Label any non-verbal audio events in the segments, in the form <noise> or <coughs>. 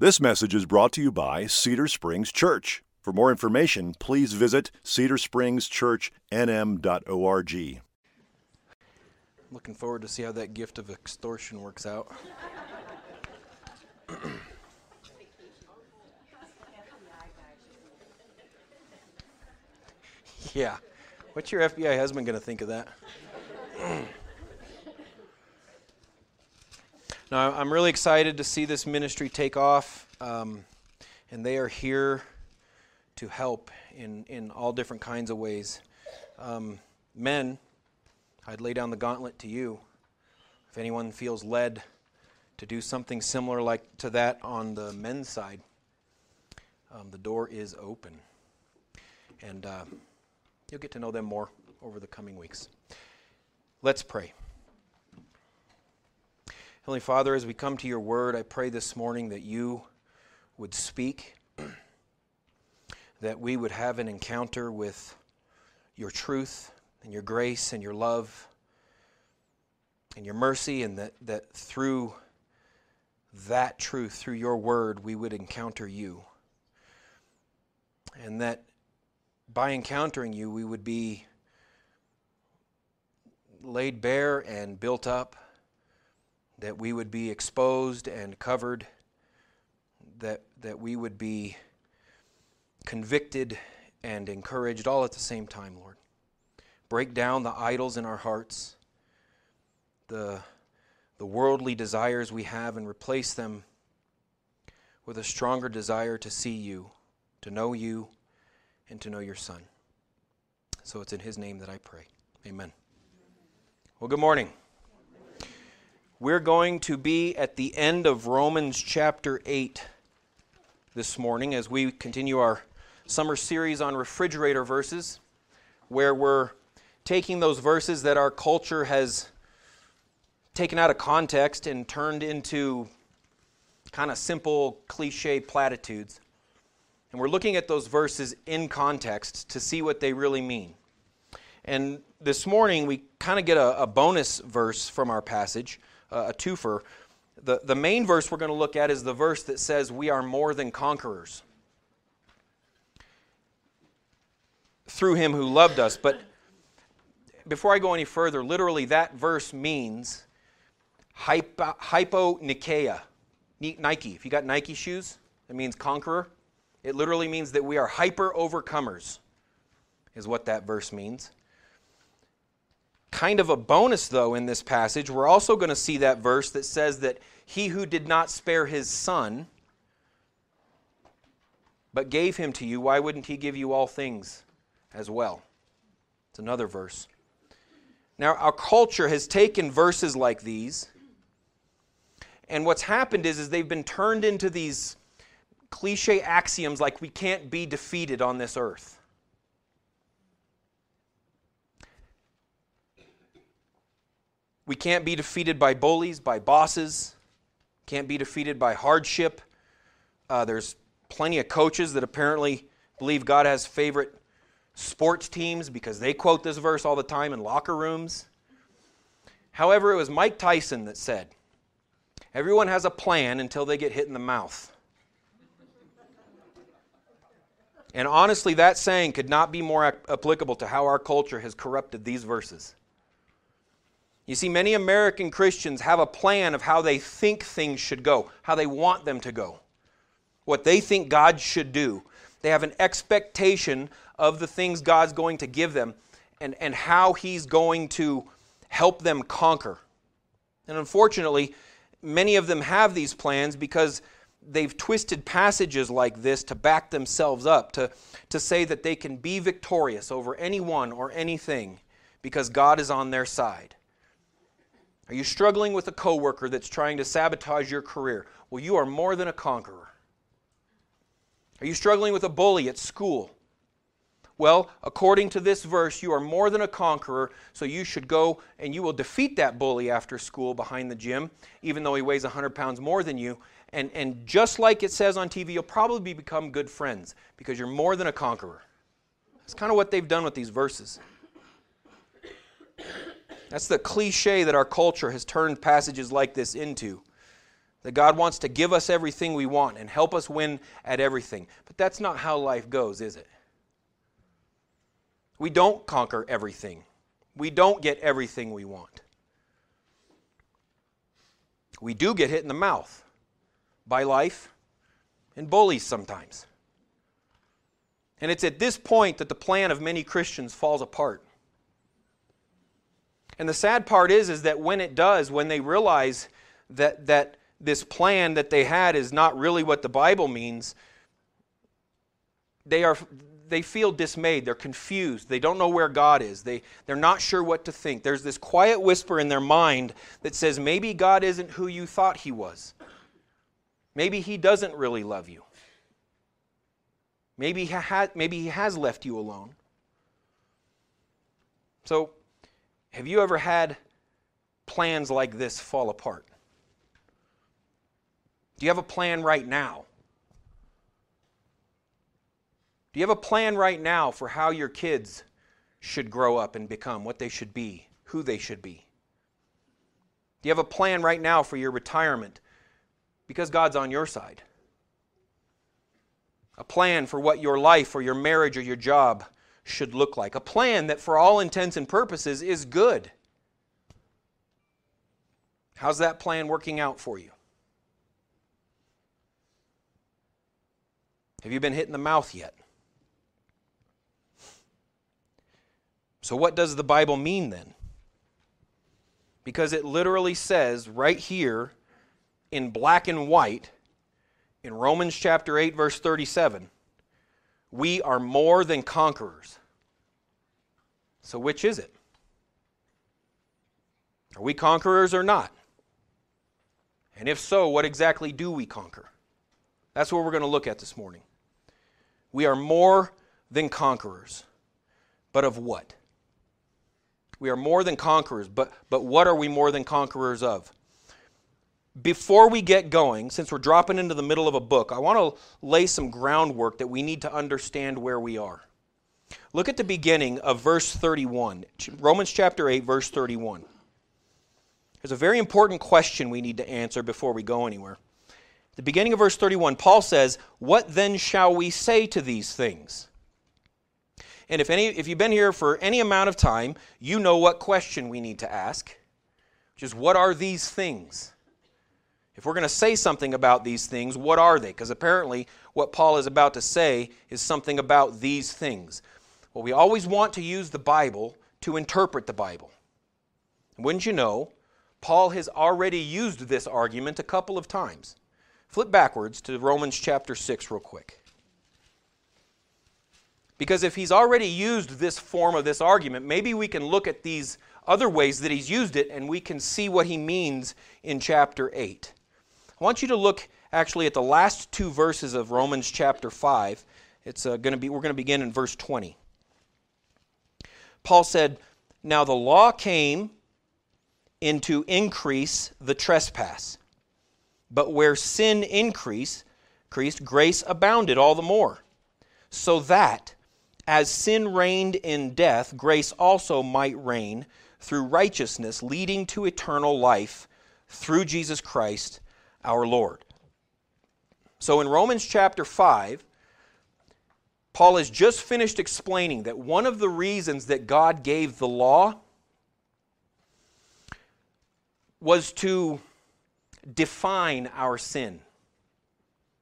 This message is brought to you by Cedar Springs Church. For more information, please visit cedarspringschurchnm.org. Looking forward to see how that gift of extortion works out. <coughs> yeah. What's your FBI husband going to think of that? <coughs> now, I'm really excited to see this ministry take off, um, and they are here to help in, in all different kinds of ways. Um, men, I'd lay down the gauntlet to you. If anyone feels led to do something similar like to that on the men's side, um, the door is open. And uh, you'll get to know them more over the coming weeks. Let's pray. Heavenly Father, as we come to your word, I pray this morning that you would speak, that we would have an encounter with your truth and your grace and your love and your mercy, and that, that through that truth, through your word, we would encounter you. And that by encountering you, we would be laid bare and built up, that we would be exposed and covered, that, that we would be convicted and encouraged all at the same time, Lord. Break down the idols in our hearts, the, the worldly desires we have, and replace them with a stronger desire to see you, to know you, and to know your Son. So it's in His name that I pray. Amen. Well, good morning. We're going to be at the end of Romans chapter 8 this morning as we continue our summer series on refrigerator verses, where we're taking those verses that our culture has taken out of context and turned into kind of simple cliche platitudes and we're looking at those verses in context to see what they really mean. And this morning, we kind of get a, a, bonus verse from our passage, uh, a twofer. The, the main verse we're going to look at is the verse that says, We are more than conquerors through him who loved us. But before I go any further, literally that verse means hypo, hypo Nike. If you got Nike shoes, it means conqueror. It literally means that we are hyper overcomers, is what that verse means. Kind of a bonus, though, in this passage, we're also going to see that verse that says that he who did not spare his son, but gave him to you, why wouldn't he give you all things as well? It's another verse. Now, our culture has taken verses like these, and what's happened is, is they've been turned into these cliche axioms like we can't be defeated on this earth. We can't be defeated by bullies, by bosses, can't be defeated by hardship. Uh, there's plenty of coaches that apparently believe God has favorite sports teams because they quote this verse all the time in locker rooms. However, it was Mike Tyson that said, Everyone has a plan until they get hit in the mouth. And honestly, that saying could not be more applicable to how our culture has corrupted these verses. You see, many American Christians have a plan of how they think things should go, how they want them to go, what they think God should do. They have an expectation of the things God's going to give them and, and how He's going to help them conquer. And unfortunately, many of them have these plans because they've twisted passages like this to back themselves up, to, to say that they can be victorious over anyone or anything because God is on their side. Are you struggling with a coworker that's trying to sabotage your career? Well, you are more than a conqueror. Are you struggling with a bully at school? Well, according to this verse, you are more than a conqueror, so you should go and you will defeat that bully after school behind the gym, even though he weighs 100 pounds more than you, and, and just like it says on TV, you'll probably become good friends because you're more than a conqueror. That's kind of what they've done with these verses. That's the cliche that our culture has turned passages like this into. that God wants to give us everything we want and help us win at everything. But that's not how life goes, is it? We don't conquer everything, we don't get everything we want. We do get hit in the mouth by life and bullies sometimes. And it's at this point that the plan of many Christians falls apart. And the sad part is, is that when it does, when they realize that, that this plan that they had is not really what the Bible means, they, are, they feel dismayed. They're confused. They don't know where God is. They, they're not sure what to think. There's this quiet whisper in their mind that says, maybe God isn't who you thought he was. Maybe he doesn't really love you. Maybe he, ha- maybe he has left you alone. So, have you ever had plans like this fall apart? Do you have a plan right now? Do you have a plan right now for how your kids should grow up and become, what they should be, who they should be? Do you have a plan right now for your retirement? Because God's on your side. A plan for what your life or your marriage or your job should look like. A plan that, for all intents and purposes, is good. How's that plan working out for you? Have you been hit in the mouth yet? So, what does the Bible mean then? Because it literally says right here in black and white in Romans chapter 8, verse 37 we are more than conquerors. So, which is it? Are we conquerors or not? And if so, what exactly do we conquer? That's what we're going to look at this morning. We are more than conquerors. But of what? We are more than conquerors, but, but what are we more than conquerors of? Before we get going, since we're dropping into the middle of a book, I want to lay some groundwork that we need to understand where we are. Look at the beginning of verse 31, Romans chapter 8, verse 31. There's a very important question we need to answer before we go anywhere. the beginning of verse 31, Paul says, What then shall we say to these things? And if, any, if you've been here for any amount of time, you know what question we need to ask, which is, What are these things? If we're going to say something about these things, what are they? Because apparently, what Paul is about to say is something about these things. Well, we always want to use the Bible to interpret the Bible. Wouldn't you know, Paul has already used this argument a couple of times. Flip backwards to Romans chapter 6, real quick. Because if he's already used this form of this argument, maybe we can look at these other ways that he's used it and we can see what he means in chapter 8. I want you to look actually at the last two verses of Romans chapter 5. It's uh, going to be we're going to begin in verse 20. Paul said, "Now the law came in to increase the trespass. But where sin increased, increased, grace abounded all the more, so that as sin reigned in death, grace also might reign through righteousness, leading to eternal life through Jesus Christ our Lord. So in Romans chapter 5, Paul has just finished explaining that one of the reasons that God gave the law was to define our sin,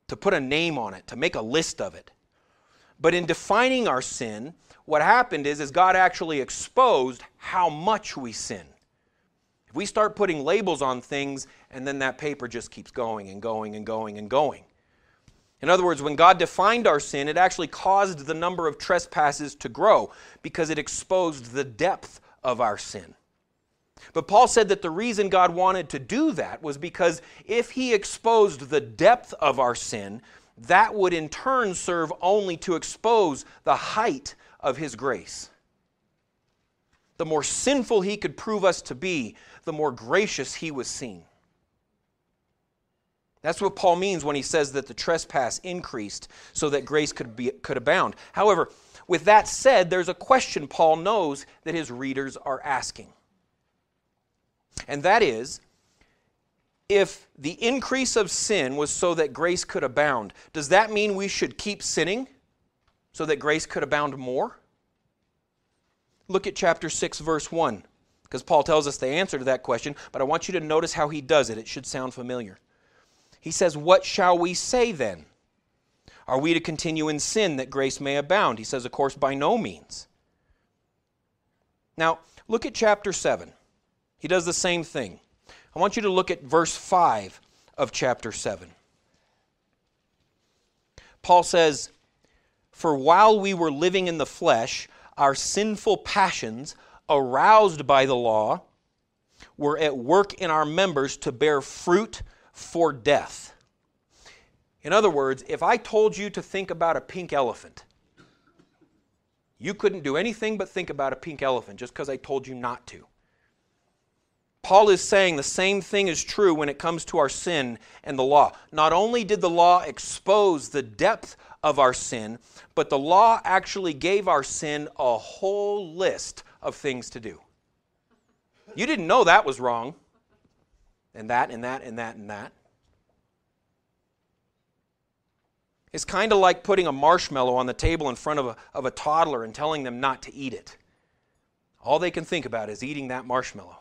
to put a name on it, to make a list of it. But in defining our sin, what happened is, is God actually exposed how much we sin we start putting labels on things and then that paper just keeps going and going and going and going. In other words, when God defined our sin, it actually caused the number of trespasses to grow because it exposed the depth of our sin. But Paul said that the reason God wanted to do that was because if he exposed the depth of our sin, that would in turn serve only to expose the height of his grace. The more sinful he could prove us to be, the more gracious he was seen. That's what Paul means when he says that the trespass increased so that grace could, be, could abound. However, with that said, there's a question Paul knows that his readers are asking. And that is if the increase of sin was so that grace could abound, does that mean we should keep sinning so that grace could abound more? Look at chapter 6, verse 1, because Paul tells us the answer to that question, but I want you to notice how he does it. It should sound familiar. He says, What shall we say then? Are we to continue in sin that grace may abound? He says, Of course, by no means. Now, look at chapter 7. He does the same thing. I want you to look at verse 5 of chapter 7. Paul says, For while we were living in the flesh, our sinful passions, aroused by the law, were at work in our members to bear fruit for death. In other words, if I told you to think about a pink elephant, you couldn't do anything but think about a pink elephant just because I told you not to. Paul is saying the same thing is true when it comes to our sin and the law. Not only did the law expose the depth of our sin, but the law actually gave our sin a whole list of things to do. You didn't know that was wrong, and that, and that, and that, and that. It's kind of like putting a marshmallow on the table in front of a, of a toddler and telling them not to eat it. All they can think about is eating that marshmallow.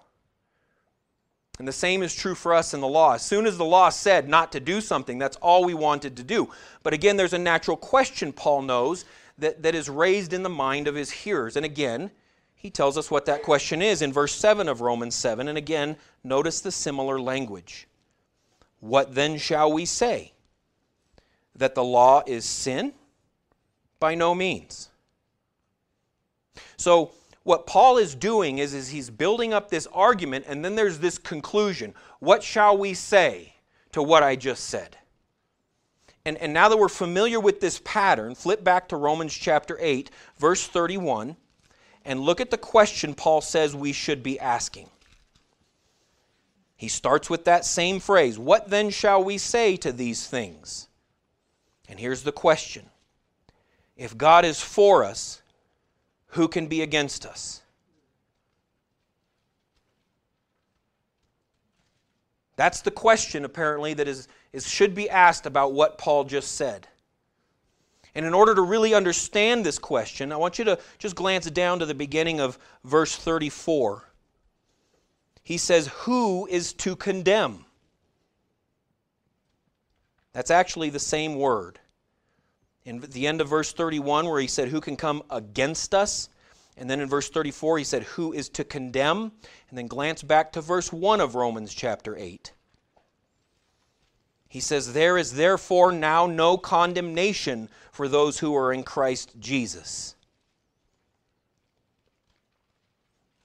And the same is true for us in the law. As soon as the law said not to do something, that's all we wanted to do. But again, there's a natural question, Paul knows, that, that is raised in the mind of his hearers. And again, he tells us what that question is in verse 7 of Romans 7. And again, notice the similar language. What then shall we say? That the law is sin? By no means. So, what Paul is doing is, is he's building up this argument, and then there's this conclusion. What shall we say to what I just said? And, and now that we're familiar with this pattern, flip back to Romans chapter 8, verse 31, and look at the question Paul says we should be asking. He starts with that same phrase What then shall we say to these things? And here's the question If God is for us, who can be against us? That's the question, apparently, that is, is, should be asked about what Paul just said. And in order to really understand this question, I want you to just glance down to the beginning of verse 34. He says, Who is to condemn? That's actually the same word in the end of verse 31 where he said, Who can come against us? And then in verse 34, he said, Who is to condemn? And then glance back to verse 1 of Romans chapter 8. He says, There is therefore now no condemnation for those who are in Christ Jesus.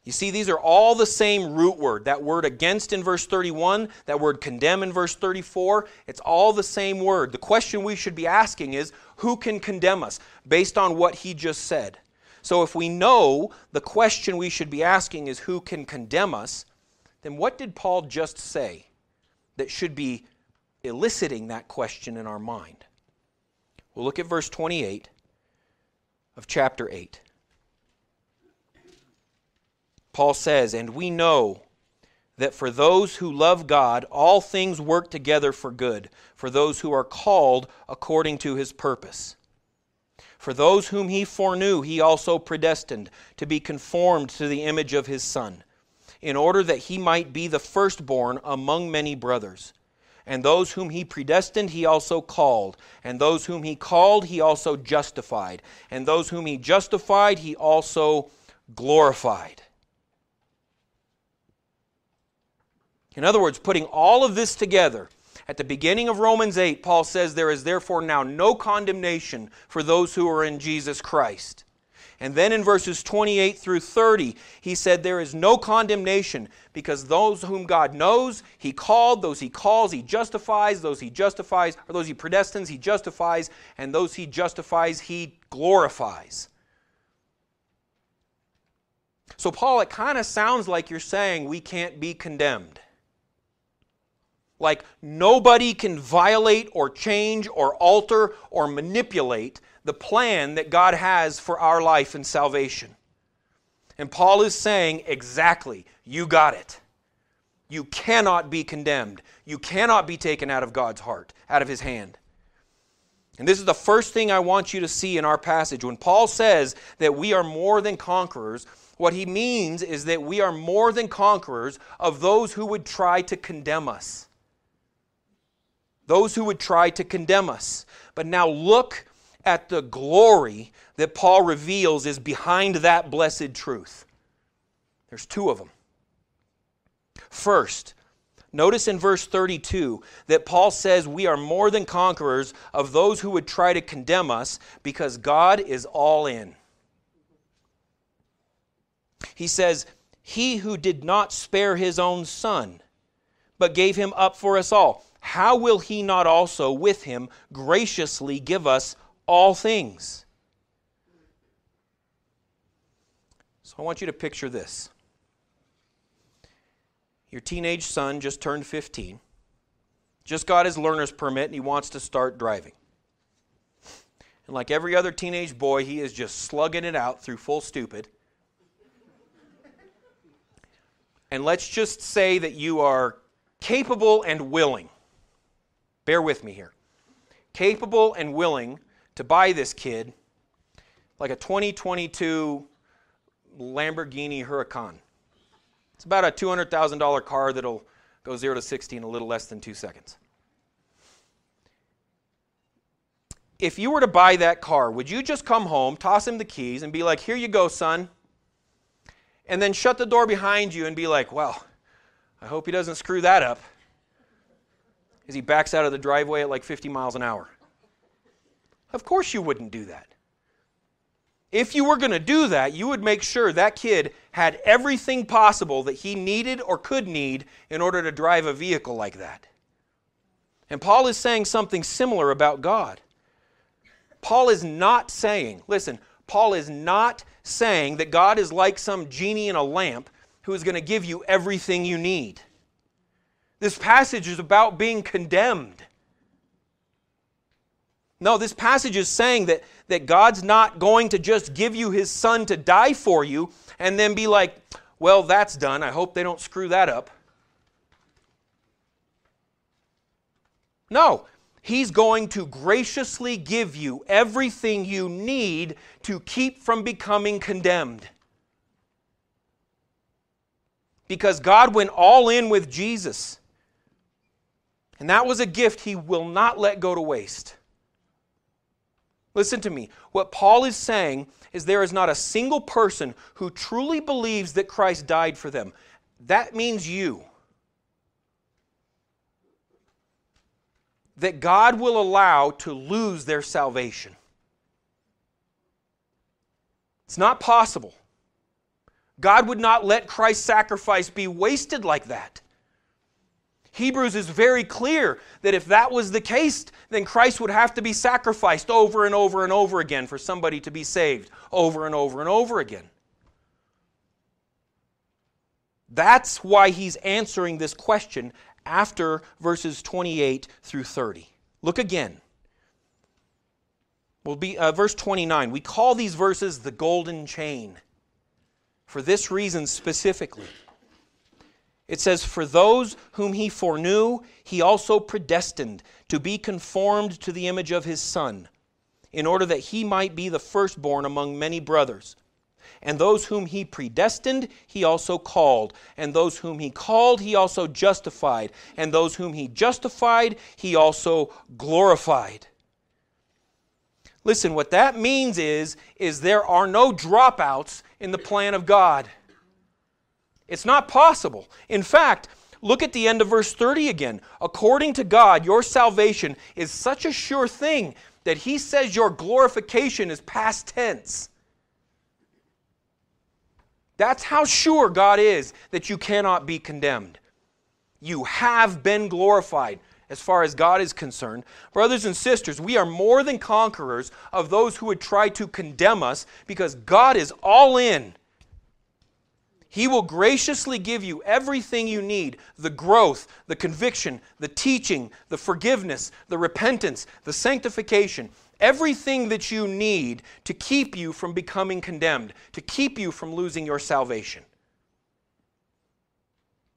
You see, these are all the same root word. That word against in verse 31, that word condemn in verse 34, it's all the same word. The question we should be asking is who can condemn us based on what he just said? So if we know the question we should be asking is who can condemn us, then what did Paul just say that should be eliciting that question in our mind? We'll look at verse 28 of chapter 8. Paul says, And we know that for those who love God, all things work together for good, for those who are called according to his purpose. For those whom he foreknew, he also predestined to be conformed to the image of his Son, in order that he might be the firstborn among many brothers. And those whom he predestined, he also called. And those whom he called, he also justified. And those whom he justified, he also glorified. In other words, putting all of this together, at the beginning of Romans 8, Paul says, There is therefore now no condemnation for those who are in Jesus Christ. And then in verses 28 through 30, he said, There is no condemnation because those whom God knows, he called, those he calls, he justifies, those he justifies, or those he predestines, he justifies, and those he justifies, he glorifies. So, Paul, it kind of sounds like you're saying we can't be condemned. Like nobody can violate or change or alter or manipulate the plan that God has for our life and salvation. And Paul is saying, exactly, you got it. You cannot be condemned. You cannot be taken out of God's heart, out of His hand. And this is the first thing I want you to see in our passage. When Paul says that we are more than conquerors, what he means is that we are more than conquerors of those who would try to condemn us. Those who would try to condemn us. But now look at the glory that Paul reveals is behind that blessed truth. There's two of them. First, notice in verse 32 that Paul says we are more than conquerors of those who would try to condemn us because God is all in. He says, He who did not spare his own son, but gave him up for us all, how will he not also with him graciously give us all things? So I want you to picture this. Your teenage son just turned 15, just got his learner's permit, and he wants to start driving. And like every other teenage boy, he is just slugging it out through full stupid and let's just say that you are capable and willing. Bear with me here. Capable and willing to buy this kid like a 2022 Lamborghini Huracan. It's about a $200,000 car that'll go 0 to 60 in a little less than two seconds. If you were to buy that car, would you just come home, toss him the keys, and be like, Here you go, son? and then shut the door behind you and be like, well, I hope he doesn't screw that up as he backs out of the driveway at like 50 miles an hour. Of course, you wouldn't do that. If you were going to do that, you would make sure that kid had everything possible that he needed or could need in order to drive a vehicle like that. And Paul is saying something similar about God. Paul is not saying, listen, Paul is not saying that God is like some genie in a lamp who is going to give you everything you need. This passage is about being condemned. No, this passage is saying that, that God's not going to just give you his son to die for you and then be like, well, that's done. I hope they don't screw that up. No, He's going to graciously give you everything you need to keep from becoming condemned. Because God went all in with Jesus. And that was a gift he will not let go to waste. Listen to me. What Paul is saying is there is not a single person who truly believes that Christ died for them. That means you. that God will allow to lose their salvation. It's not possible. God would not let Christ's sacrifice be wasted like that. Hebrews is very clear that if that was the case, then Christ would have to be sacrificed over and over and over again for somebody to be saved, over and over and over again. That's why he's answering this question after verses 28 through 30. Look again. Will be uh, verse 29. We call these verses the golden chain for this reason specifically. It says, For those whom he foreknew, he also predestined to be conformed to the image of his Son, in order that he might be the firstborn among many brothers. And those whom he predestined, he also called. And those whom he called, he also justified. And those whom he justified, he also glorified. Listen, what that means is, is there are no dropouts in the plan of God. It's not possible. In fact, look at the end of verse 30 again. According to God, your salvation is such a sure thing that he says your glorification is past tense. That's how sure God is that you cannot be condemned. You have been glorified as far as God is concerned. Brothers and sisters, we are more than conquerors of those who would try to condemn us because God is all in. He will graciously give you everything you need the growth, the conviction, the teaching, the forgiveness, the repentance, the sanctification everything that you need to keep you from becoming condemned, to keep you from losing your salvation.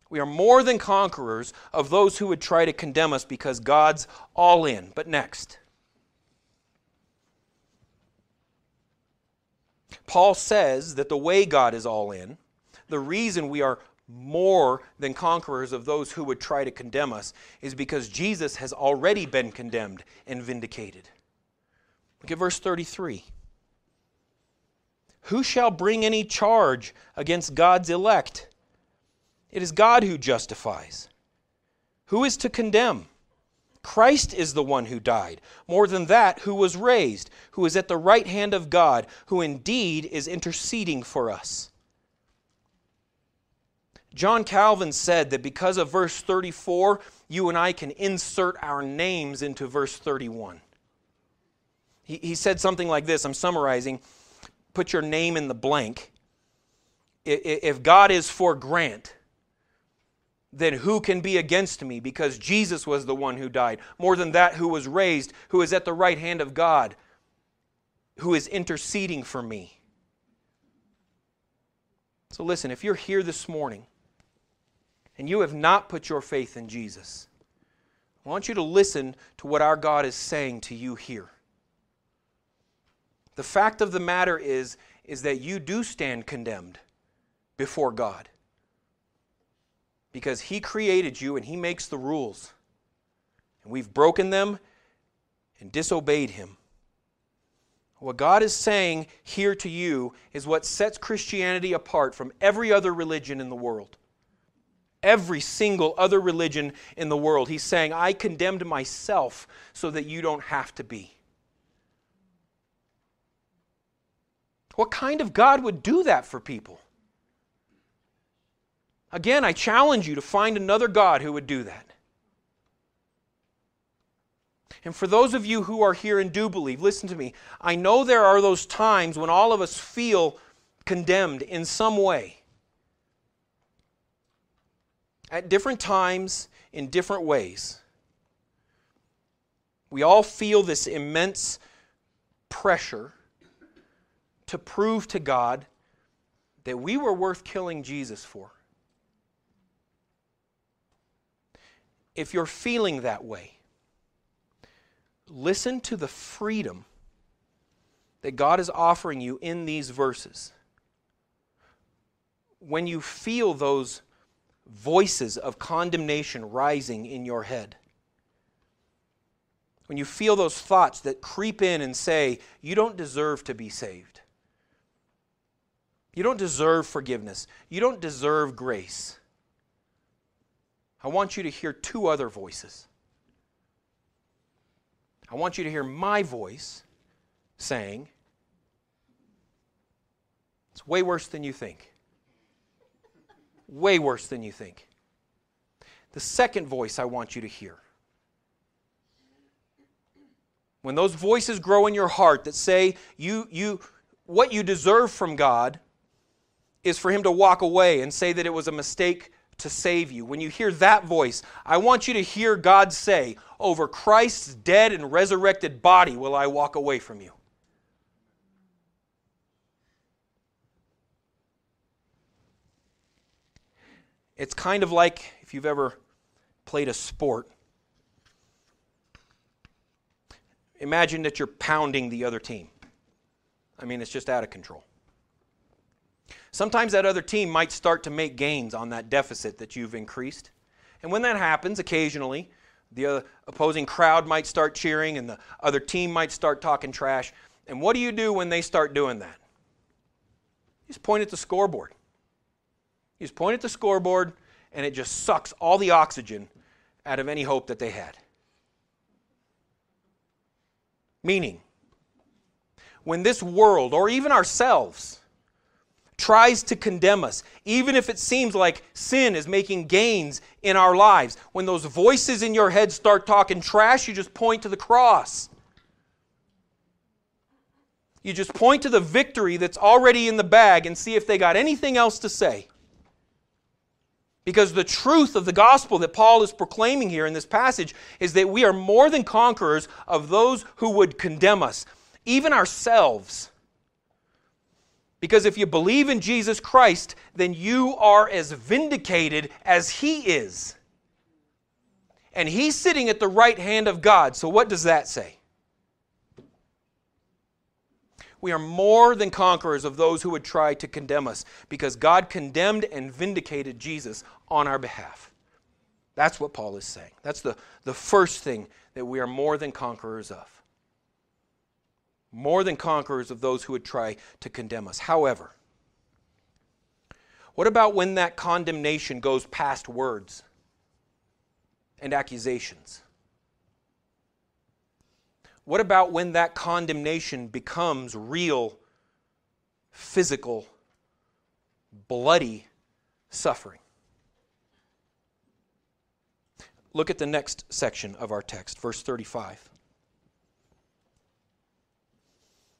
We are more than conquerors of those who would try to condemn us because God's all in. But next. Paul says that the way God is all in, the reason we are more than conquerors of those who would try to condemn us is because Jesus has already been condemned and vindicated. Look at verse 33. Who shall bring any charge against God's elect? It is God who justifies. Who is to condemn? Christ is the one who died. More than that, who was raised, who is at the right hand of God, who indeed is interceding for us. John Calvin said that because of verse 34, you and I can insert our names into verse 31. He, he said something like this I'm summarizing put your name in the blank. If God is for Grant, then who can be against me? Because Jesus was the one who died. More than that, who was raised, who is at the right hand of God, who is interceding for me. So listen, if you're here this morning and you have not put your faith in Jesus, I want you to listen to what our God is saying to you here. The fact of the matter is, is that you do stand condemned before God because He created you and He makes the rules. And we've broken them and disobeyed Him. What God is saying here to you is what sets Christianity apart from every other religion in the world. Every single other religion in the world. He's saying, I condemned myself so that you don't have to be. What kind of God would do that for people? Again, I challenge you to find another God who would do that. And for those of you who are here and do believe, listen to me. I know there are those times when all of us feel condemned in some way. At different times, in different ways. We all feel this immense pressure to prove to God that we were worth killing Jesus for. if you're feeling that way, listen to the freedom that God is offering you in these verses. When you feel those voices of condemnation rising in your head, when you feel those thoughts that creep in and say, You don't deserve to be saved, you don't deserve forgiveness, you don't deserve grace. I want you to hear two other voices. I want you to hear my voice saying, It's way worse than you think. Way worse than you think. The second voice I want you to hear. When those voices grow in your heart that say you, you, what you deserve from God is for Him to walk away and say that it was a mistake to save you. When you hear that voice, I want you to hear God say, Over Christ's dead and resurrected body will I walk away from you. It's kind of like if you've ever played a sport. Imagine that you're pounding the other team. I mean, it's just out of control. Sometimes that other team might start to make gains on that deficit that you've increased. And when that happens, occasionally, the opposing crowd might start cheering and the other team might start talking trash. And what do you do when they start doing that? You just point at the scoreboard. You just point at the scoreboard and it just sucks all the oxygen out of any hope that they had. Meaning, when this world, or even ourselves, tries to condemn us, even if it seems like sin is making gains in our lives. When those voices in your head start talking trash, you just point to the cross. You just point to the victory that's already in the bag and see if they got anything else to say. Because the truth of the gospel that Paul is proclaiming here in this passage is that we are more than conquerors of those who would condemn us, even ourselves. Because if you believe in Jesus Christ, then you are as vindicated as He is. And He's sitting at the right hand of God. So, what does that say? We are more than conquerors of those who would try to condemn us because God condemned and vindicated Jesus on our behalf. That's what Paul is saying. That's the, the first thing that we are more than conquerors of. More than conquerors of those who would try to condemn us. However, what about when that condemnation goes past words and accusations? What about when that condemnation becomes real, physical, bloody suffering? Look at the next section of our text, verse 35.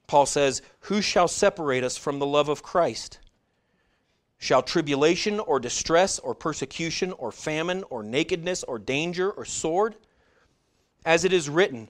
Paul says, Who shall separate us from the love of Christ? Shall tribulation or distress or persecution or famine or nakedness or danger or sword? As it is written,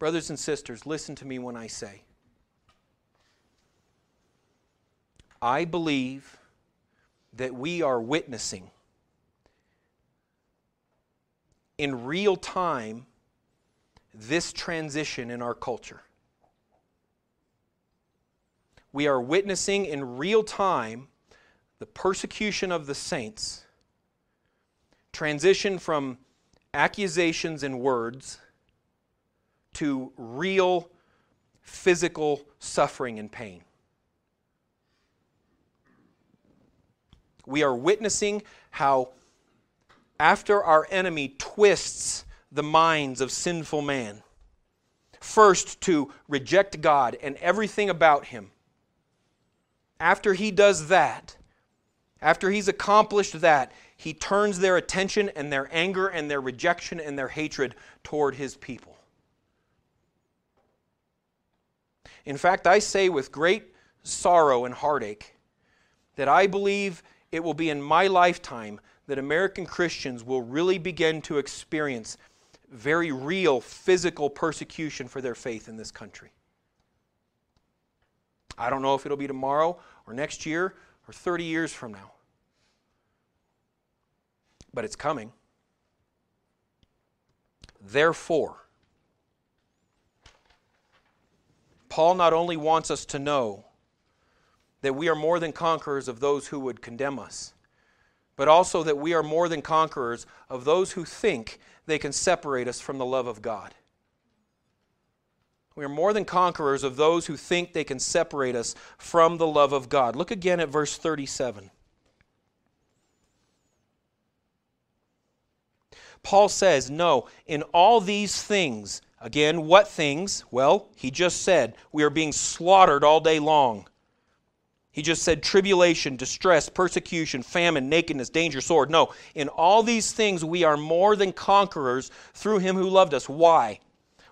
Brothers and sisters, listen to me when I say, I believe that we are witnessing in real time this transition in our culture. We are witnessing in real time the persecution of the saints transition from accusations and words to real physical suffering and pain. We are witnessing how, after our enemy twists the minds of sinful man, first to reject God and everything about Him, after he does that, after he's accomplished that, he turns their attention and their anger and their rejection and their hatred toward his people. In fact, I say with great sorrow and heartache that I believe it will be in my lifetime that American Christians will really begin to experience very real physical persecution for their faith in this country. I don't know if it'll be tomorrow or next year or 30 years from now. But it's coming. Therefore, Paul not only wants us to know that we are more than conquerors of those who would condemn us, but also that we are more than conquerors of those who think they can separate us from the love of God. We are more than conquerors of those who think they can separate us from the love of God. Look again at verse 37. Paul says, No, in all these things, Again, what things? Well, he just said, we are being slaughtered all day long. He just said tribulation, distress, persecution, famine, nakedness, danger, sword. No, in all these things we are more than conquerors through him who loved us. Why?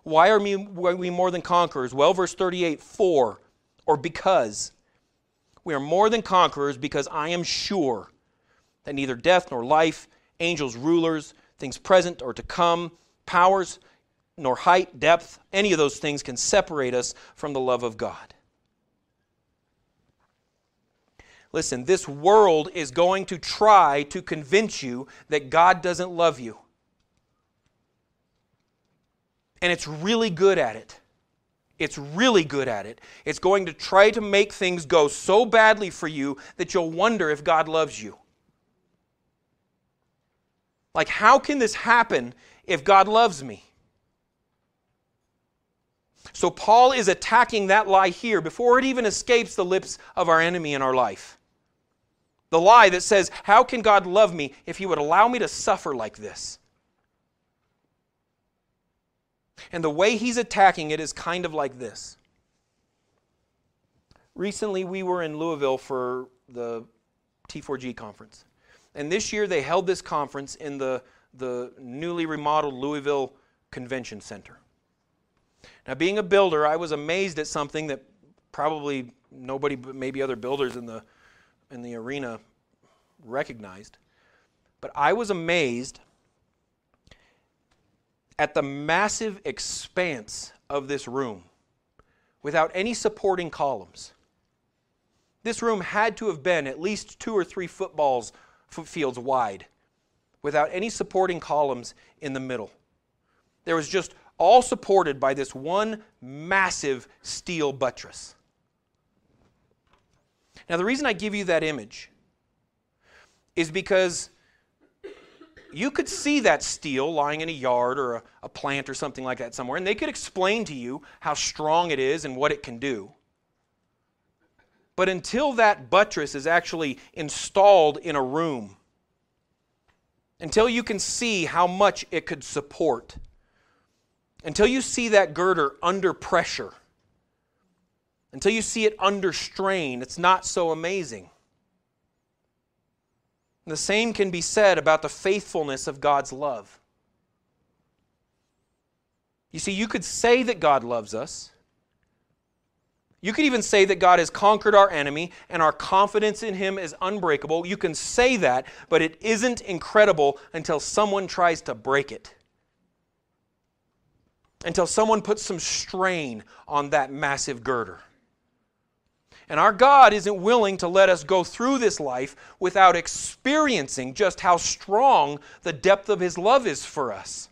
Why are we more than conquerors? Well, verse 38 for, or because. We are more than conquerors because I am sure that neither death nor life, angels, rulers, things present or to come, powers, nor height, depth, any of those things can separate us from the love of God. Listen, this world is going to try to convince you that God doesn't love you. And it's really good at it. It's really good at it. It's going to try to make things go so badly for you that you'll wonder if God loves you. Like, how can this happen if God loves me? So Paul is attacking that lie here before it even escapes the lips of our enemy in our life. The lie that says, How can God love me if He would allow me to suffer like this? And the way he's attacking it is kind of like this recently we were in Louisville for the T4G conference. And this year they held this conference in the, the newly remodeled Louisville Convention Center. Now, being a builder, I was amazed at something that probably nobody but maybe other builders in the, in the arena recognized. But I was amazed at the massive expanse of this room without any supporting columns. This room had to have been at least two or three footballs fields wide without any supporting columns in the middle. There was just all supported by this one massive steel buttress. Now, the reason I give you that image is because you could see that steel lying in a yard or a, a, plant or something like that somewhere, and they could explain to you how strong it is and what it can do. But until that buttress is actually installed in a room, until you can see how much it could support, until you see that girder under pressure, until you see it under strain, it's not so amazing. The same can be said about the faithfulness of God's love. You see, you could say that God loves us. You could even say that God has conquered our enemy and our confidence in Him is unbreakable. You can say that, but it isn't incredible until someone tries to break it. Until someone puts some strain on that massive girder. And our God isn't willing to let us go through this life without experiencing just how strong the depth of His love is for us.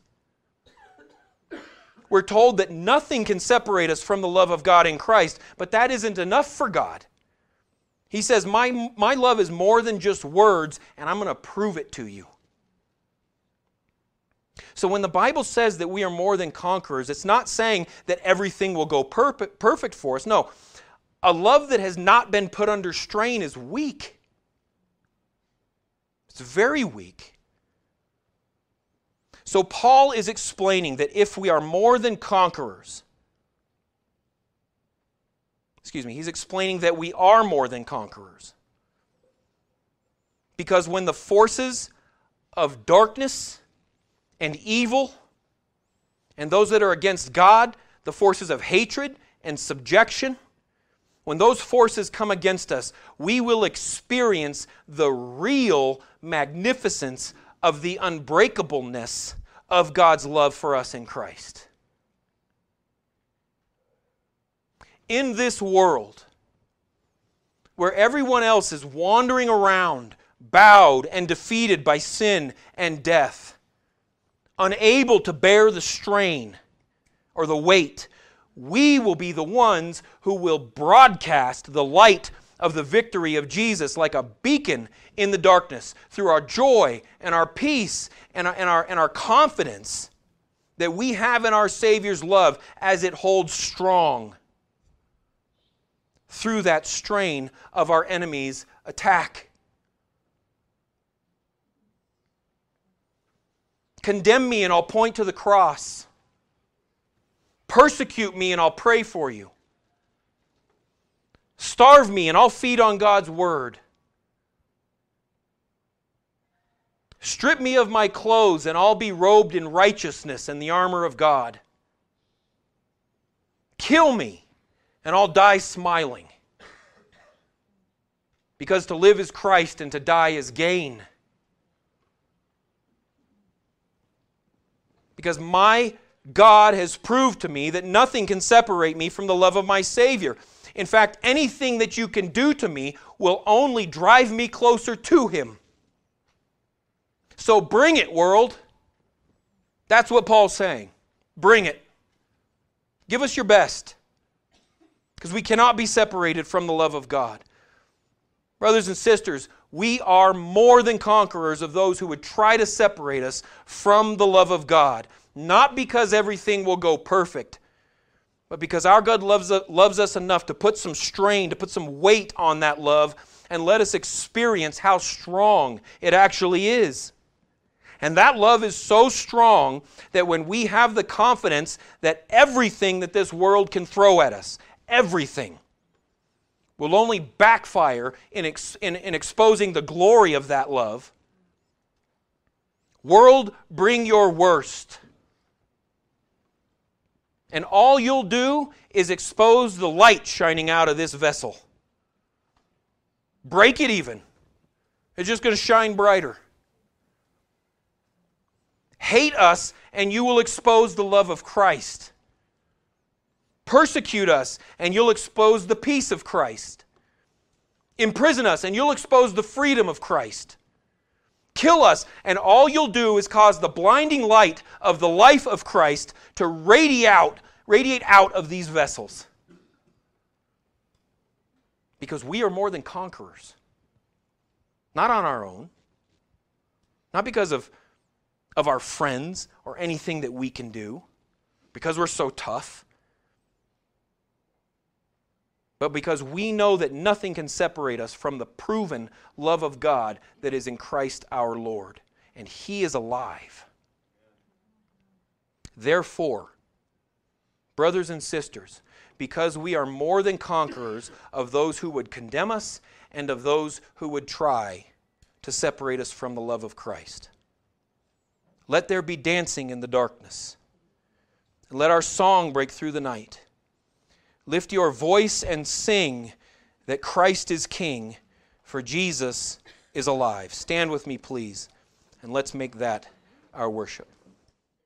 We're told that nothing can separate us from the love of God in Christ, but that isn't enough for God. He says, My, my love is more than just words, and I'm going to prove it to you. So when the Bible says that we are more than conquerors, it's not saying that everything will go perfect, perfect for us. No, a love that has not been put under strain is weak. It's very weak. So, Paul is explaining that if we are more than conquerors, excuse me, he's explaining that we are more than conquerors. Because when the forces of darkness and evil and those that are against God, the forces of hatred and subjection, when those forces come against us, we will experience the real magnificence of the unbreakableness of God's love for us in Christ. In this world, where everyone else is wandering around, bowed and defeated by sin and death, unable to bear the strain or the weight we will be the ones who will broadcast the light of the victory of Jesus like a beacon in the darkness through our joy and our peace and our, and our, and our confidence that we have in our Savior's love as it holds strong through that strain of our enemy's attack. Condemn me and I'll point to the cross. Persecute me and I'll pray for you. Starve me and I'll feed on God's word. Strip me of my clothes and I'll be robed in righteousness and the armor of God. Kill me and I'll die smiling. Because to live is Christ and to die is gain. Because my God has proved to me that nothing can separate me from the love of my Savior. In fact, anything that you can do to me will only drive me closer to Him. So bring it, world. That's what Paul's saying. Bring it. Give us your best. Because we cannot be separated from the love of God. Brothers and sisters, we are more than conquerors of those who would try to separate us from the love of God. Not because everything will go perfect, but because our God loves, loves us enough to put some strain, to put some weight on that love, and let us experience how strong it actually is. And that love is so strong that when we have the confidence that everything that this world can throw at us, everything, will only backfire in, ex, in, in exposing the glory of that love. World, bring your worst. And all you'll do is expose the light shining out of this vessel. Break it even. It's just going to shine brighter. Hate us, and you will expose the love of Christ. Persecute us, and you'll expose the peace of Christ. Imprison us, and you'll expose the freedom of Christ. Kill us, and all you'll do is cause the blinding light of the life of Christ to radiate out, radiate out of these vessels. Because we are more than conquerors. Not on our own. Not because of, of our friends or anything that we can do, because we're so tough but because we know that nothing can separate us from the proven love of God that is in Christ our Lord, and He is alive. Therefore, brothers and sisters, because we are more than conquerors of those who would condemn us and of those who would try to separate us from the love of Christ. Let there be dancing in the darkness. Let our song break through the night. Lift your voice and sing that Christ is King, for Jesus is alive. Stand with me, please, and let's make that our worship.